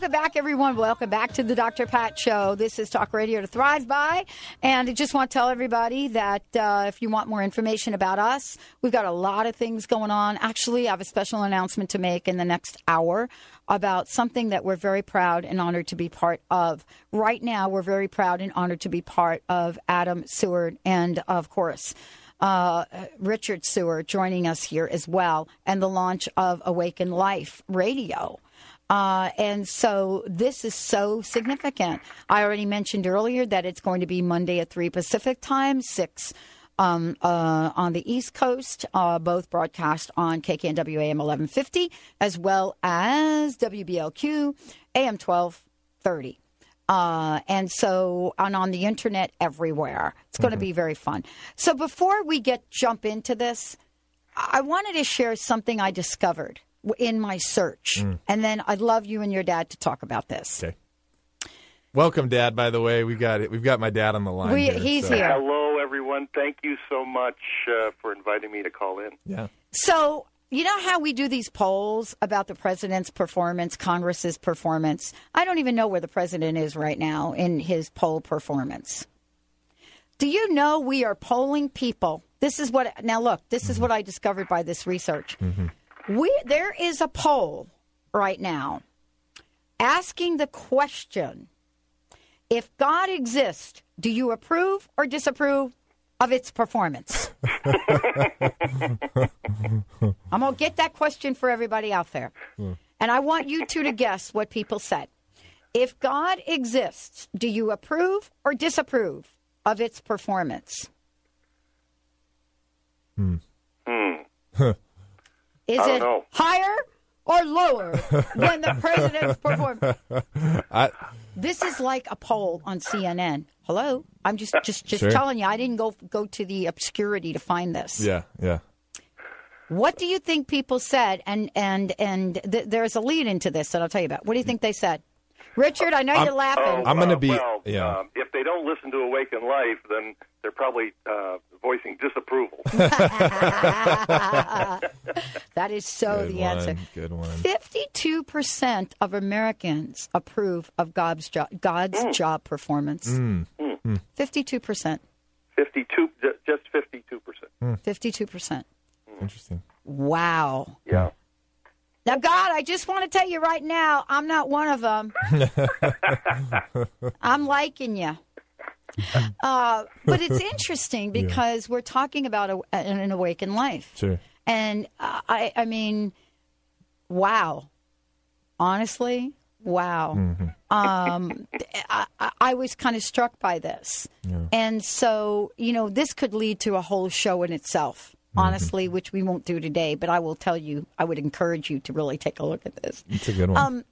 Speaker 1: Welcome back, everyone. Welcome back to the Dr. Pat Show. This is Talk Radio to Thrive By. And I just want to tell everybody that uh, if you want more information about us, we've got a lot of things going on. Actually, I have a special announcement to make in the next hour about something that we're very proud and honored to be part of. Right now, we're very proud and honored to be part of Adam Seward and, of course, uh, Richard Seward joining us here as well, and the launch of Awaken Life Radio. Uh, and so this is so significant. I already mentioned earlier that it's going to be Monday at 3 Pacific time, 6 um, uh, on the East Coast, uh, both broadcast on KKNW AM 1150, as well as WBLQ AM 1230. Uh, and so, and on the internet everywhere. It's going to be very fun. So, before we get jump into this, I wanted to share something I discovered in my search, mm. and then I'd love you and your dad to talk about this.
Speaker 3: Okay. Welcome, Dad. By the way, we got it. We've got my dad on the line.
Speaker 1: We-
Speaker 3: here,
Speaker 1: he's
Speaker 3: so-
Speaker 1: here.
Speaker 9: Hello, everyone. Thank you so much uh, for inviting me to call in.
Speaker 3: Yeah.
Speaker 1: So, you know how we do these polls about the president's performance, Congress's performance? I don't even know where the president is right now in his poll performance. Do you know we are polling people? This is what now look, this is mm-hmm. what I discovered by this research. Mm-hmm. We there is a poll right now asking the question if God exists, do you approve or disapprove of its performance? (laughs) I'm going to get that question for everybody out there. And I want you two to guess what people said. If God exists, do you approve or disapprove of its performance?
Speaker 9: Hmm.
Speaker 1: Is it
Speaker 9: know.
Speaker 1: higher or lower (laughs) when the president's performance?
Speaker 3: I,
Speaker 1: This is like a poll on CNN. Hello, I'm just just just
Speaker 3: Sure.
Speaker 1: telling you. I didn't go go to the obscurity to find this.
Speaker 3: yeah, yeah.
Speaker 1: What do you think people said? And and and th- there's a lead into this that I'll tell you about. What do you think they said? Richard, I know you're laughing.
Speaker 3: I'm gonna
Speaker 9: uh,
Speaker 3: be-
Speaker 9: Well,
Speaker 3: yeah.
Speaker 9: um, if they don't listen to Awaken Life, then they're probably uh, voicing disapproval. (laughs) (laughs)
Speaker 1: that is so
Speaker 3: Good
Speaker 1: the
Speaker 3: one,
Speaker 1: answer.
Speaker 3: Good one.
Speaker 1: Fifty-two percent of Americans approve of God's job God's job performance.
Speaker 3: Mm.
Speaker 1: Fifty-two percent.
Speaker 9: 52, just 52%.
Speaker 1: Fifty-two percent.
Speaker 3: Interesting.
Speaker 1: Wow.
Speaker 9: Yeah.
Speaker 1: Now, God, I just want to tell you right now, I'm not one of them. (laughs) I'm liking you. (laughs) Uh, but it's interesting because we're talking about a, an, an awakened life.
Speaker 3: Sure.
Speaker 1: And uh, I, I mean, wow. Honestly, wow. Um, (laughs) I, I- I was kind of struck by this. And so, you know, this could lead to a whole show in itself, honestly, which we won't do today. But I will tell you, I would encourage you to really take a look at this.
Speaker 3: It's a good one.
Speaker 1: Um,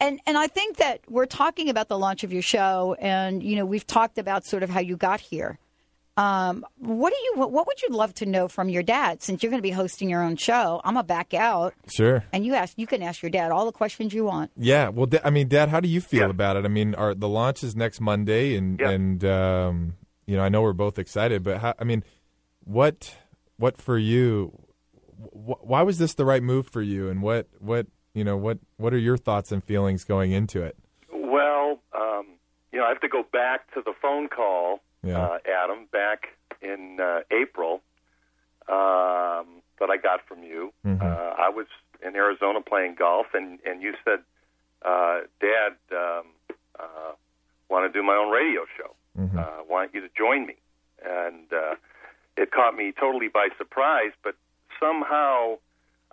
Speaker 1: and and I think that we're talking about the launch of your show, and you know we've talked about sort of how you got here. Um, what do you what, what would you love to know from your dad since you're going to be hosting your own show? I'm gonna back out,
Speaker 3: sure.
Speaker 1: and you ask you can ask your dad all the questions you want.
Speaker 3: Yeah. Well, Da- I mean, Dad, how do you feel
Speaker 9: Yeah.
Speaker 3: about it? I mean, our the launch is next Monday, and
Speaker 9: Yeah.
Speaker 3: and um, you know, I know we're both excited, but how, I mean, what what for you? Wh- why was this the right move for you? And what what you know what what are your thoughts and feelings going into it?
Speaker 9: Well, um, you know, I have to go back to the phone call,
Speaker 3: Yeah.
Speaker 9: uh, Adam, back in uh, April um, that I got from you.
Speaker 3: Mhm.
Speaker 9: Uh, I was in Arizona playing golf, and, and you said, uh, Dad, um, uh, want to do my own radio show. uh, I want you to join me. And uh, it caught me totally by surprise, but somehow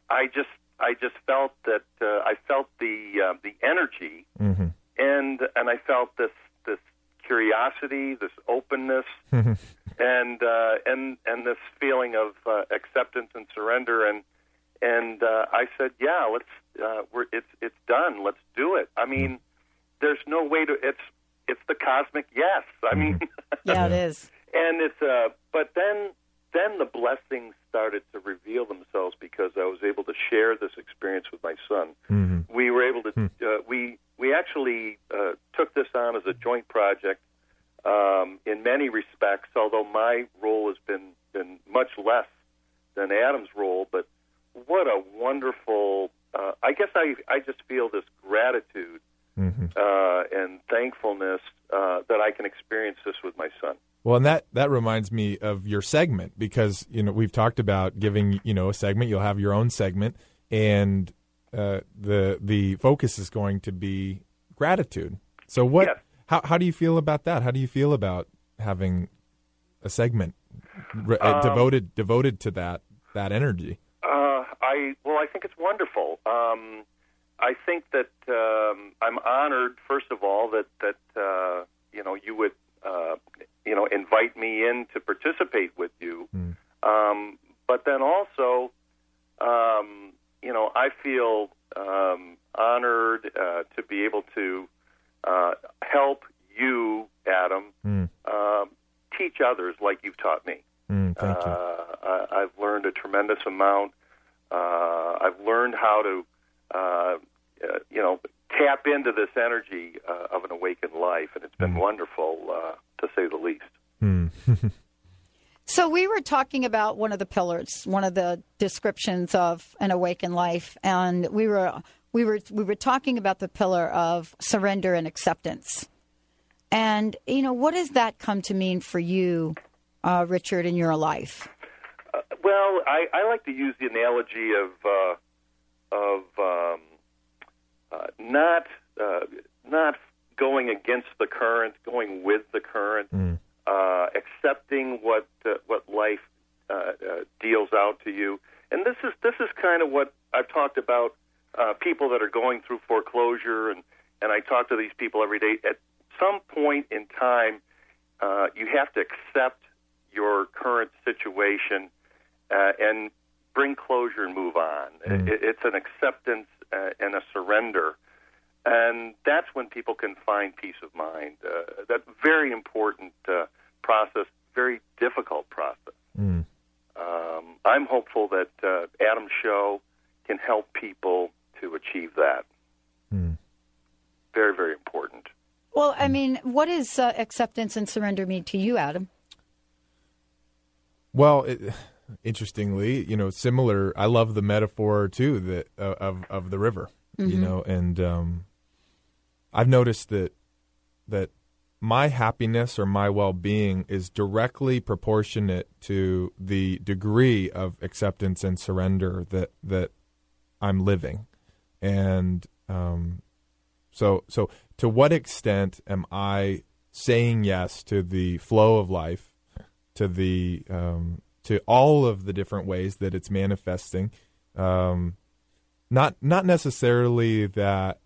Speaker 9: I just I just felt that uh, I felt the uh, the energy,
Speaker 3: Mm-hmm.
Speaker 9: and and I felt this this curiosity, this openness, and uh, and and this feeling of uh, acceptance and surrender, and and uh, I said, yeah, let's uh, we're it's it's done, let's do it. I mean, there's no way to it's it's the cosmic yes. I mean,
Speaker 1: Yeah, it is. (laughs)
Speaker 9: and it's uh but then then the blessings started to reveal themselves because I was able to share this experience with my son.
Speaker 3: Mm-hmm.
Speaker 9: We were able to uh, we we actually uh, took this on as a joint project um, in many respects. Although my role has been been much less than Adam's role, but what a wonderful! Uh, I guess I I just feel this gratitude
Speaker 3: Mm-hmm.
Speaker 9: uh, and thankfulness uh, that I can experience this with my son.
Speaker 3: Well, and that that reminds me of your segment because you know we've talked about giving you know a segment. You'll have your own segment, and uh, the the focus is going to be gratitude. So what?
Speaker 9: Yes.
Speaker 3: How how do you feel about that? How do you feel about having a segment re- uh,
Speaker 9: Um,
Speaker 3: devoted devoted to that that energy?
Speaker 9: Uh, I well, I think it's wonderful. Um, I think that um, I'm honored, first of all, that that uh, you know you would uh, you know invite me in to participate with you. Um, but then also, um, you know, I feel um, honored uh, to be able to uh, help you, Adam,
Speaker 3: Mm.
Speaker 9: um, teach others like you've taught me.
Speaker 3: Mm, thank you.
Speaker 9: Uh, I, I've learned a tremendous amount. Uh, I've learned how to, uh, uh, you know, tap into this energy uh, of an awakened life, and it's been wonderful uh, to say the least.
Speaker 3: Mm. (laughs)
Speaker 1: So we were talking about one of the pillars, one of the descriptions of an awakened life, and we were we were we were talking about the pillar of surrender and acceptance. And you know, what does that come to mean for you, uh, Richard, in your life?
Speaker 9: Uh, well, I, I like to use the analogy of uh, of um, uh, not uh, not going against the current, going with the current, uh, accepting what uh, what life uh, uh, deals out to you. And this is this is kind of what I've talked about. Uh, people that are going through foreclosure, and and I talk to these people every day. At some point in time, uh, you have to accept your current situation uh, and bring closure and move on. It, it's an acceptance uh, and a surrender, and that's when people can find peace of mind. Uh, that's very important uh, process, very difficult process.
Speaker 3: Mm.
Speaker 9: Um, I'm hopeful that uh, Adam's show can help people to achieve that.
Speaker 3: Mm.
Speaker 9: Very, very important.
Speaker 1: Well, I mean, what does uh, acceptance and surrender mean to you, Adam?
Speaker 3: Well, it, (sighs) interestingly, you know, similar. I love the metaphor too that uh, of of the river. You know, and um, I've noticed that that my happiness or my well being is directly proportionate to the degree of acceptance and surrender that that I'm living, and um, so so to what extent am I saying yes to the flow of life? to the um, to all of the different ways that it's manifesting. Um, not not necessarily that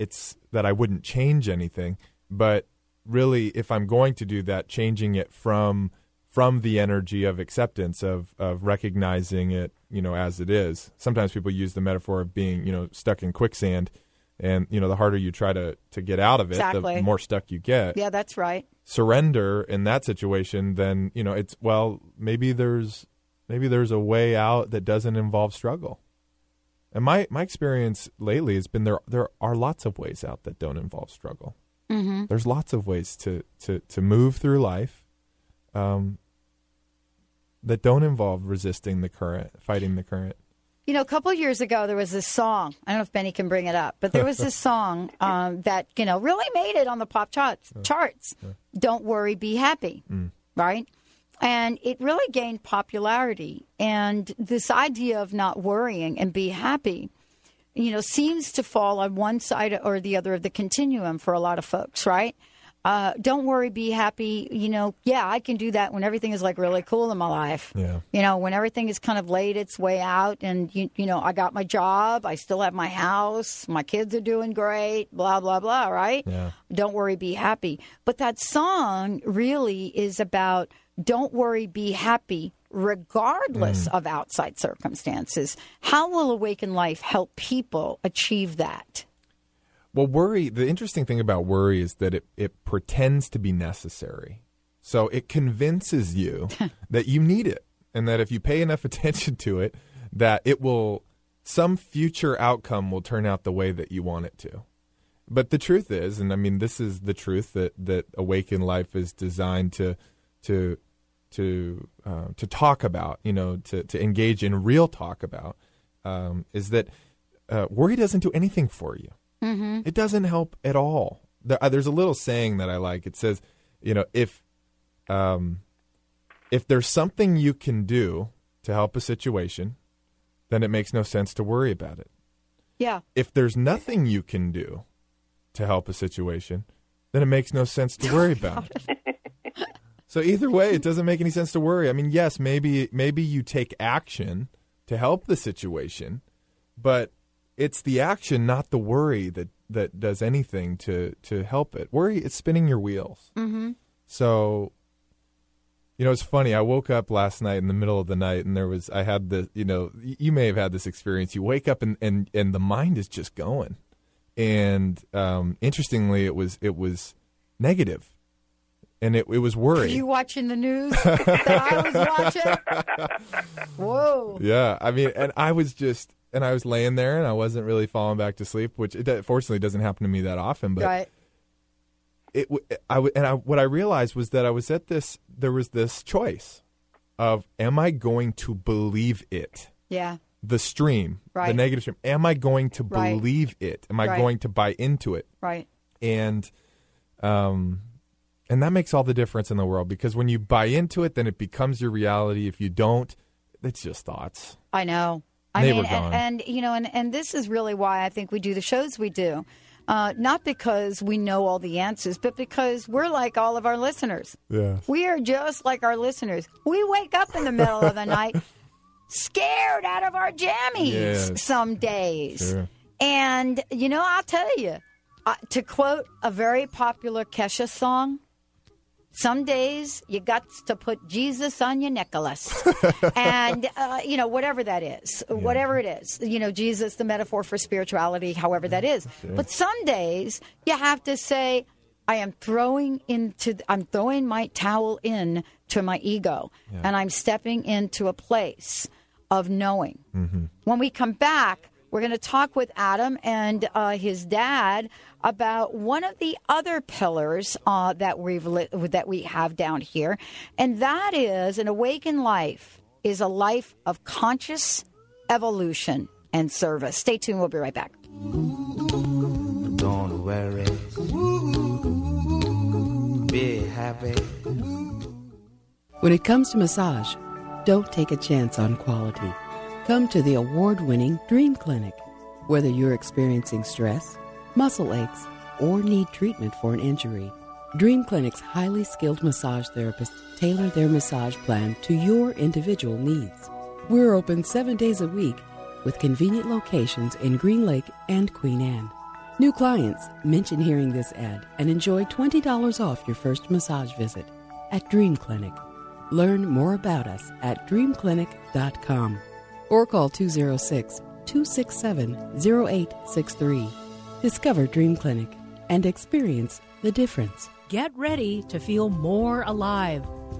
Speaker 3: it's that I wouldn't change anything, but really, if I'm going to do that, changing it from from the energy of acceptance of of recognizing it, you know, as it is. Sometimes people use the metaphor of being, you know, stuck in quicksand, and you know, the harder you try to to get out of it,
Speaker 1: Exactly.
Speaker 3: the more stuck you get
Speaker 1: Yeah, that's right.
Speaker 3: surrender in that situation, then you know it's well maybe there's maybe there's a way out that doesn't involve struggle. And my my experience lately has been there there are lots of ways out that don't involve struggle.
Speaker 1: Mm-hmm.
Speaker 3: There's lots of ways to to to move through life, um, that don't involve resisting the current, fighting the current.
Speaker 1: You know, a couple years ago, there was this song. I don't know if Benny can bring it up, but there was this (laughs) song um, that you know really made it on the pop charts. Charts. Don't worry, be happy. Right. And it really gained popularity. And this idea of not worrying and be happy, you know, seems to fall on one side or the other of the continuum for a lot of folks, right? Uh, don't worry, be happy. You know, yeah, I can do that when everything is like really cool in my life.
Speaker 3: Yeah.
Speaker 1: You know, when everything is kind of laid its way out, and you, you know, I got my job, I still have my house, my kids are doing great, blah blah blah. Right?
Speaker 3: Yeah.
Speaker 1: Don't worry, be happy. But that song really is about don't worry, be happy, regardless mm. of outside circumstances. How will Awaken Life help people achieve that?
Speaker 3: Well, worry, the interesting thing about worry is that it, it pretends to be necessary. So it convinces you (laughs) that you need it and that if you pay enough (laughs) attention to it, that it will, some future outcome will turn out the way that you want it to. But the truth is, and I mean, this is the truth that, that Awaken Life is designed to, to, to, uh, to talk about, you know, to, to engage in real talk about, um, is that uh, worry doesn't do anything for you.
Speaker 1: Mm-hmm.
Speaker 3: It doesn't help at all. There, uh, there's a little saying that I like. It says, you know, if um, if there's something you can do to help a situation, then it makes no sense to worry about it.
Speaker 1: Yeah.
Speaker 3: If there's nothing you can do to help a situation, then it makes no sense to worry about it. (laughs) So either way, it doesn't make any sense to worry. I mean, yes, maybe maybe you take action to help the situation, but it's the action, not the worry, that that does anything to to help it. Worry it's spinning your wheels.
Speaker 1: Mm-hmm.
Speaker 3: So, you know, it's funny. I woke up last night in the middle of the night, and there was I had the you know you may have had this experience. You wake up and and and the mind is just going, and um, interestingly, it was it was negative, and it it was worry.
Speaker 1: you watching the news (laughs) that I was watching? Whoa.
Speaker 3: Yeah, I mean, and I was just, and I was laying there, and I wasn't really falling back to sleep, which it fortunately doesn't happen to me that often. But
Speaker 1: right.
Speaker 3: it, I, and I, what I realized was that I was at this, there was this choice of, am I going to believe it?
Speaker 1: Yeah.
Speaker 3: The stream,
Speaker 1: right.
Speaker 3: the negative stream. Am I going to
Speaker 1: Right.
Speaker 3: believe it? Am I
Speaker 1: Right.
Speaker 3: going to buy into it?
Speaker 1: Right.
Speaker 3: and um and that makes all the difference in the world because when you buy into it then it becomes your reality if you don't it's just thoughts
Speaker 1: I know. I
Speaker 3: They
Speaker 1: mean,
Speaker 3: were gone.
Speaker 1: and, and you know, and, and this is really why I think we do the shows we do. Uh, not because we know all the answers, but because we're like all of our listeners.
Speaker 3: yeah
Speaker 1: We are just like our listeners. We wake up in the middle of the night (laughs) scared out of our jammies
Speaker 3: Yes.
Speaker 1: some days.
Speaker 3: Sure.
Speaker 1: And, you know, I'll tell you, uh, to quote a very popular Kesha song, some days you got to put Jesus on your necklace. (laughs) and, uh, you know, whatever that is, whatever it is, you know, Jesus, the metaphor for spirituality, however that is. But some days you have to say, I am throwing into, I'm throwing my towel in to my ego and I'm stepping into a place of knowing. When we come back, we're going to talk with Adam and uh, his dad about one of the other pillars uh, that we've li- that we have down here, and that is an awakened life is a life of conscious evolution and service. Stay tuned. We'll be right back.
Speaker 10: Don't worry. Be happy.
Speaker 11: When it comes to massage, don't take a chance on quality. Come to the award winning Dream Clinic. Whether you're experiencing stress, muscle aches, or need treatment for an injury, Dream Clinic's highly skilled massage therapists tailor their massage plan to your individual needs. We're open seven days a week with convenient locations in Green Lake and Queen Anne. New clients mention hearing this ad and enjoy $20 off your first massage visit at Dream Clinic. Learn more about us at dreamclinic.com or call 206 267 0863. Discover Dream Clinic and experience the difference.
Speaker 12: Get ready to feel more alive.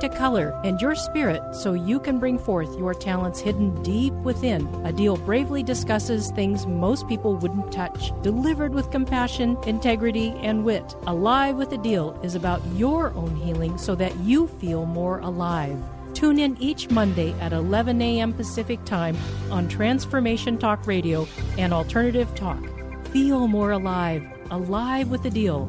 Speaker 12: to color and your spirit so you can bring forth your talents hidden deep within. Adil bravely discusses things most people wouldn't touch, delivered with compassion, integrity, and wit. Alive with Adil is about your own healing so that you feel more alive. Tune in each Monday at 11 a.m. Pacific Time on Transformation Talk Radio and Alternative Talk. Feel more alive. Alive with Adil.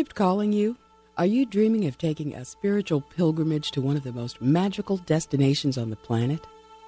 Speaker 11: Egypt calling you? Are you dreaming of taking a spiritual pilgrimage to one of the most magical destinations on the planet?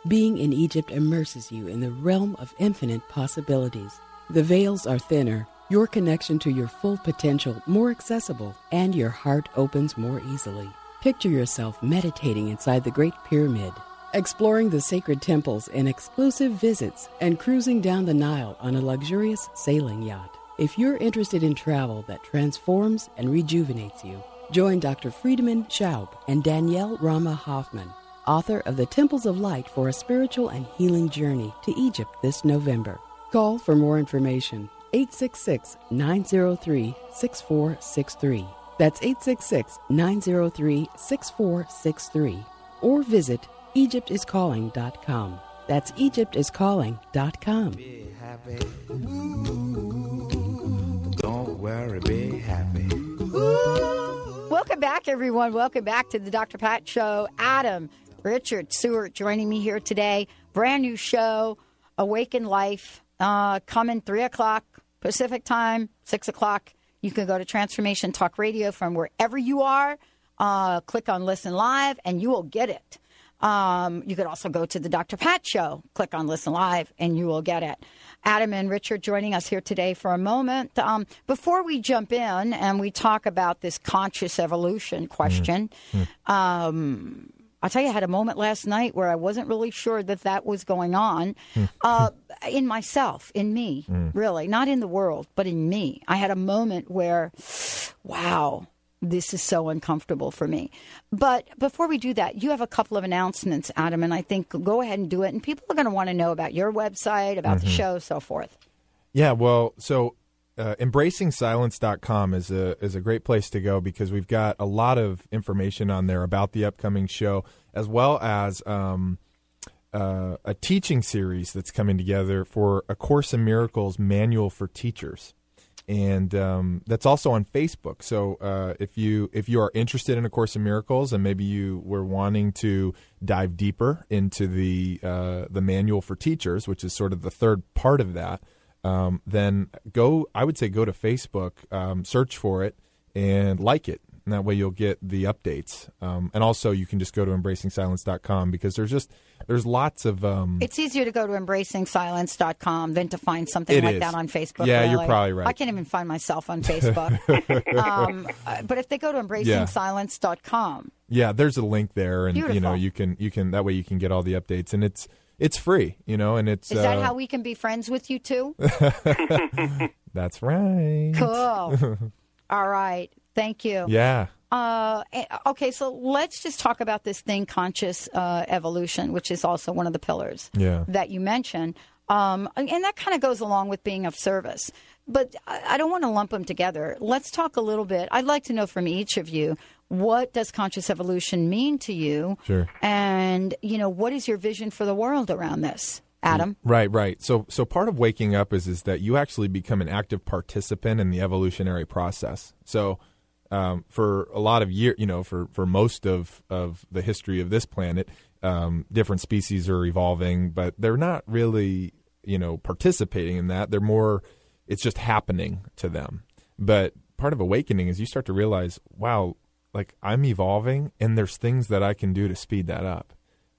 Speaker 11: Being in Egypt immerses you in the realm of infinite possibilities. The veils are thinner, your connection to your full potential more accessible, and your heart opens more easily. Picture yourself meditating inside the Great Pyramid, exploring the sacred temples in exclusive visits, and cruising down the Nile on a luxurious sailing yacht. If you're interested in travel that transforms and rejuvenates you, join Dr. Friedemann Schaub and Danielle Rama Hoffman, author of The Temples of Light for a Spiritual and Healing Journey to Egypt this November. Call for more information 866 903 6463. That's 866 903 6463. Or visit EgyptIsCalling.com. That's EgyptIsCalling.com.
Speaker 10: Don't worry, be happy.
Speaker 1: Welcome back, everyone. Welcome back to the Dr. Pat Show. Adam, Richard, Seward joining me here today. Brand new show, Awaken Life, uh, coming 3 o'clock Pacific time, 6 o'clock. You can go to Transformation Talk Radio from wherever you are. Uh, click on Listen Live, and you will get it. Um, you could also go to the Dr. Pat Show, click on Listen Live, and you will get it. Adam and Richard joining us here today for a moment. Um, before we jump in and we talk about this conscious evolution question, um, I'll tell you, I had a moment last night where I wasn't really sure that that was going on uh, in myself, in me, really, not in the world, but in me. I had a moment where, wow, this is so uncomfortable for me. But before we do that, you have a couple of announcements, Adam, and I think go ahead and do it. And people are going to want to know about your website, about the
Speaker 3: Mhm.
Speaker 1: show, so forth.
Speaker 3: Yeah, well, so uh, embracingsilence.com is a is a great place to go because we've got a lot of information on there about the upcoming show, as well as um, uh, a teaching series that's coming together for a Course in Miracles manual for teachers, and um, that's also on Facebook. So uh, if you if you are interested in a Course in Miracles and maybe you were wanting to dive deeper into the uh, the manual for teachers, which is sort of the third part of that um, then go. I would say go to Facebook, um, search for it, and like it. And that way you'll get the updates. Um, and also you can just go to embracingsilence.com because there's just there's lots of um,
Speaker 1: It's easier to go to embracingsilence.com than to find something like
Speaker 3: is.
Speaker 1: that on Facebook.
Speaker 3: Yeah, you're probably right.
Speaker 1: I can't even find myself on Facebook. (laughs) um, uh, but if they go to embracingsilence.com,
Speaker 3: yeah. There's a link there, and you know you can you can that way you can get all the updates, and it's it's free. You know, and it's
Speaker 1: is that
Speaker 3: uh,
Speaker 1: how we can be friends with you too? (laughs)
Speaker 3: that's right.
Speaker 1: Cool. (laughs) All right. Thank you.
Speaker 3: yeah.
Speaker 1: Uh, eh, okay, so let's just talk about this thing, conscious uh, evolution, which is also one of the pillars
Speaker 3: Yeah.
Speaker 1: that you mentioned. Um, and that kind of goes along with being of service. But I I don't want to lump them together. Let's talk a little bit. I'd like to know from each of you what does conscious evolution mean to you,
Speaker 3: Sure.
Speaker 1: and you know what is your vision for the world around this, Adam?
Speaker 3: Right, right. So, so part of waking up is is that you actually become an active participant in the evolutionary process. So, um, for a lot of year, you know, for for most of of the history of this planet, um, different species are evolving, but they're not really, you know, participating in that. They're more, it's just happening to them. But part of awakening is you start to realize, wow, like I'm evolving, and there's things that I can do to speed that up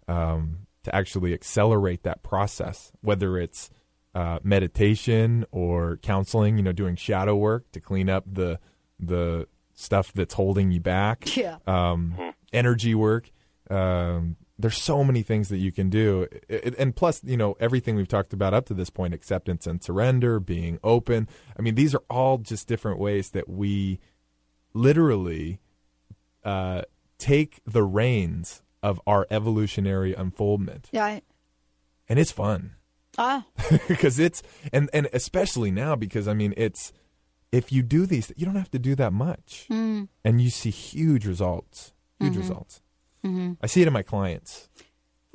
Speaker 3: um, to actually accelerate that process, whether it's uh, meditation or counseling, you know, doing shadow work to clean up the the stuff that's holding you back. (laughs)
Speaker 1: Yeah.
Speaker 3: Um, energy work. Um, there's so many things that you can do, It- it- and plus, you know, everything we've talked about up to this point: acceptance and surrender, being open. I mean, these are all just different ways that we literally uh, take the reins of our evolutionary unfoldment,
Speaker 1: Yeah. I-
Speaker 3: and it's fun
Speaker 1: Ah. (laughs)
Speaker 3: because it's and and especially now because I mean it's if you do these you don't have to do that much
Speaker 1: Mm.
Speaker 3: and you see huge results huge
Speaker 1: Mhm.
Speaker 3: results
Speaker 1: Mhm.
Speaker 3: I see it in my clients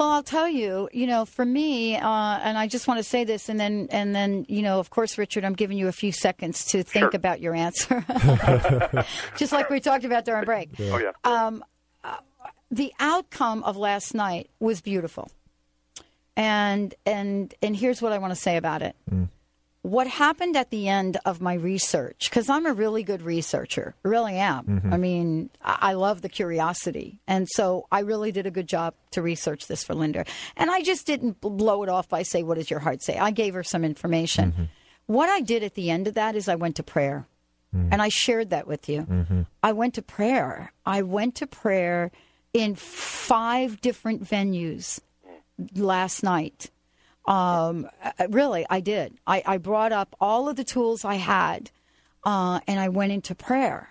Speaker 1: Well, I'll tell you, you know, for me, uh, and I just want to say this, and then, and then, you know, of course, Richard, I'm giving you a few seconds to think about your answer, (laughs) (laughs) just like we talked about during break.
Speaker 9: Oh yeah.
Speaker 1: Um, uh, the outcome of last night was beautiful, and and and here's what I want to say about it. What happened at the end of my research? Because I'm a really good researcher, really am.
Speaker 13: Mhm.
Speaker 1: I mean, I I love the curiosity, and so I really did a good job to research this for Linda. And I just didn't blow it off by say, "What does your heart say?" I gave her some information. Mm-hmm. What I did at the end of that is I went to prayer, mm-hmm. and I shared that with you. Mm-hmm. I went to prayer. I went to prayer in five different venues last night. Um, uh, really, I did. I, I brought up all of the tools I had, uh, and I went into prayer,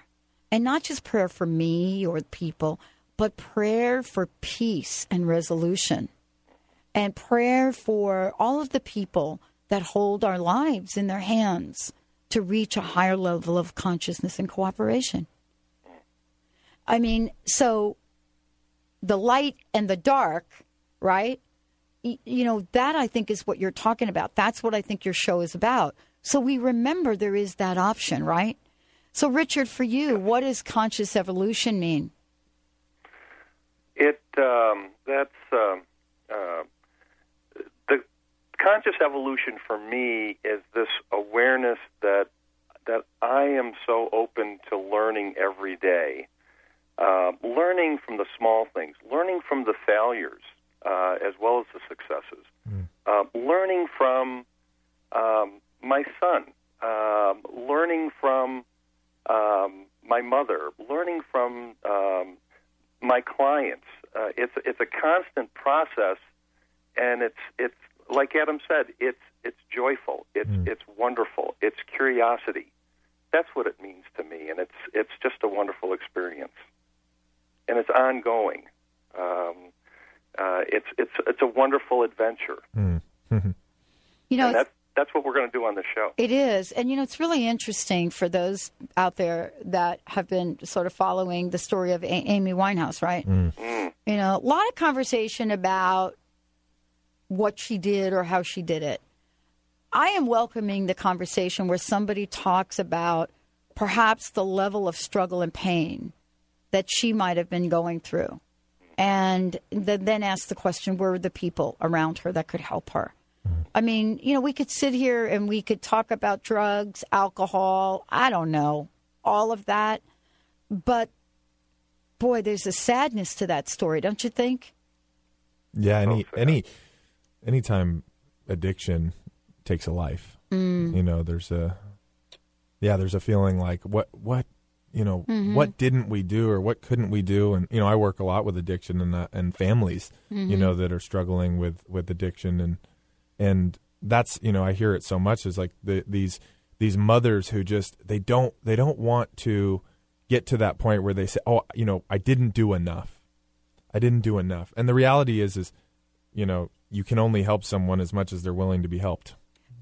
Speaker 1: and not just prayer for me or people, but prayer for peace and resolution, and prayer for all of the people that hold our lives in their hands to reach a higher level of consciousness and cooperation. I mean, so the light and the dark, right? You know, that I think is what you're talking about. That's what I think your show is about. So we remember there is that option, right? So, Richard, for you, what does conscious evolution mean?
Speaker 9: It um, that's um, uh, the conscious evolution for me is this awareness that that I am so open to learning every day, uh, learning from the small things, learning from the failures uh, as well as the successes, uh, learning from um, my son, um, learning from um, my mother, learning from um, my clients. Uh, it's it's a constant process, and it's it's like Adam said. It's it's joyful. It's it's wonderful. It's curiosity. That's what it means to me, and it's it's just a wonderful experience, and it's ongoing. Um, uh, it's it's it's a wonderful adventure, (laughs)
Speaker 1: You know,
Speaker 9: that's that's what we're going to do on the show.
Speaker 1: It is. And, you know, it's really interesting for those out there that have been sort of following the story of a- Amy Winehouse, right?
Speaker 9: Mm.
Speaker 1: You know, a lot of conversation about what she did or how she did it. I am welcoming the conversation where somebody talks about perhaps the level of struggle and pain that she might have been going through. And th- then ask the question where were the people around her that could help her? I mean, you know, we could sit here and we could talk about drugs, alcohol, I don't know, all of that. But boy, there's a sadness to that story, don't you think?
Speaker 3: yeah any any anytime addiction takes a life
Speaker 1: Mm.
Speaker 3: you know there's a yeah there's a feeling like what what you know
Speaker 1: Mhm.
Speaker 3: what didn't we do or what couldn't we do? And you know I work a lot with addiction and uh, and families you
Speaker 1: Mhm.
Speaker 3: know that are struggling with with addiction. And and that's you know I hear it so much is like the, these these mothers who just they don't they don't want to get to that point where they say oh you know I didn't do enough. I didn't do enough. And the reality is is you know you can only help someone as much as they're willing to be helped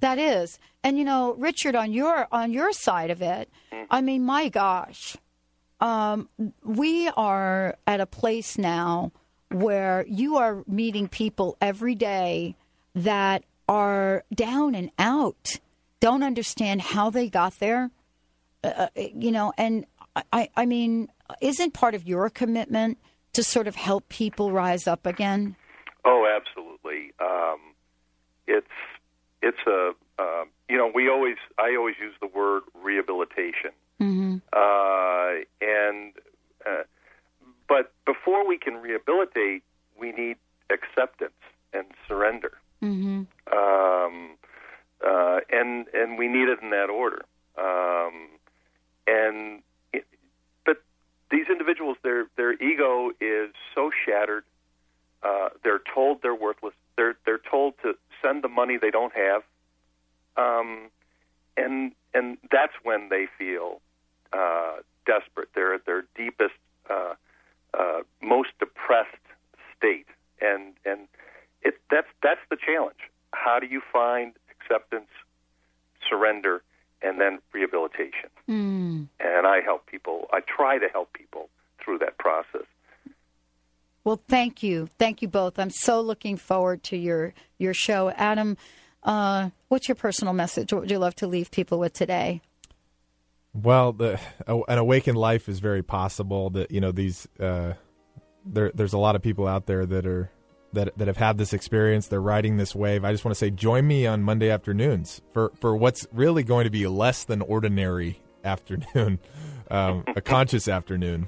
Speaker 1: That is. And you know, Richard on your on your side of it, I mean, my gosh. Um, we are at a place now where you are meeting people every day that are down and out, don't understand how they got there. Uh, you know, and I, I mean, isn't part of your commitment to sort of help people rise up again?
Speaker 9: Oh, absolutely. Um, it's it's a uh, you know we always I always use the word rehabilitation,
Speaker 1: mm-hmm.
Speaker 9: uh, and uh, but before we can rehabilitate, we need acceptance and surrender,
Speaker 1: mm-hmm.
Speaker 9: um, uh, and and we need it in that order, um, and but these individuals their their ego is so shattered, uh, they're told they're worthless the money they don't have, um, and and that's when they feel uh, desperate. They're at their deepest, uh, uh, most depressed state, and and it that's that's the challenge. How do you find acceptance, surrender, and then rehabilitation?
Speaker 1: Mm.
Speaker 9: And I help people. I try to help people through that process.
Speaker 1: Well, thank you, thank you both. I'm so looking forward to your your show, Adam. Uh, what's your personal message? What would you love to leave people with today?
Speaker 3: Well, the an awakened life is very possible. That you know these uh, there there's a lot of people out there that are that that have had this experience. They're riding this wave. I just want to say, join me on Monday afternoons for for what's really going to be less than ordinary afternoon, (laughs) um, a conscious afternoon.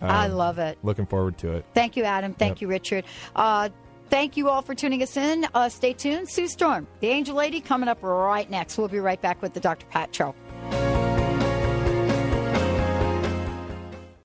Speaker 3: Um,
Speaker 1: I love it.
Speaker 3: Looking forward to it.
Speaker 1: Thank you, Adam. Thank
Speaker 3: Yep.
Speaker 1: you, Richard. Uh, thank you all for tuning us in. Uh, stay tuned. Sue Storm, the Angel Lady, coming up right next. We'll be right back with the Dr. Pat Show.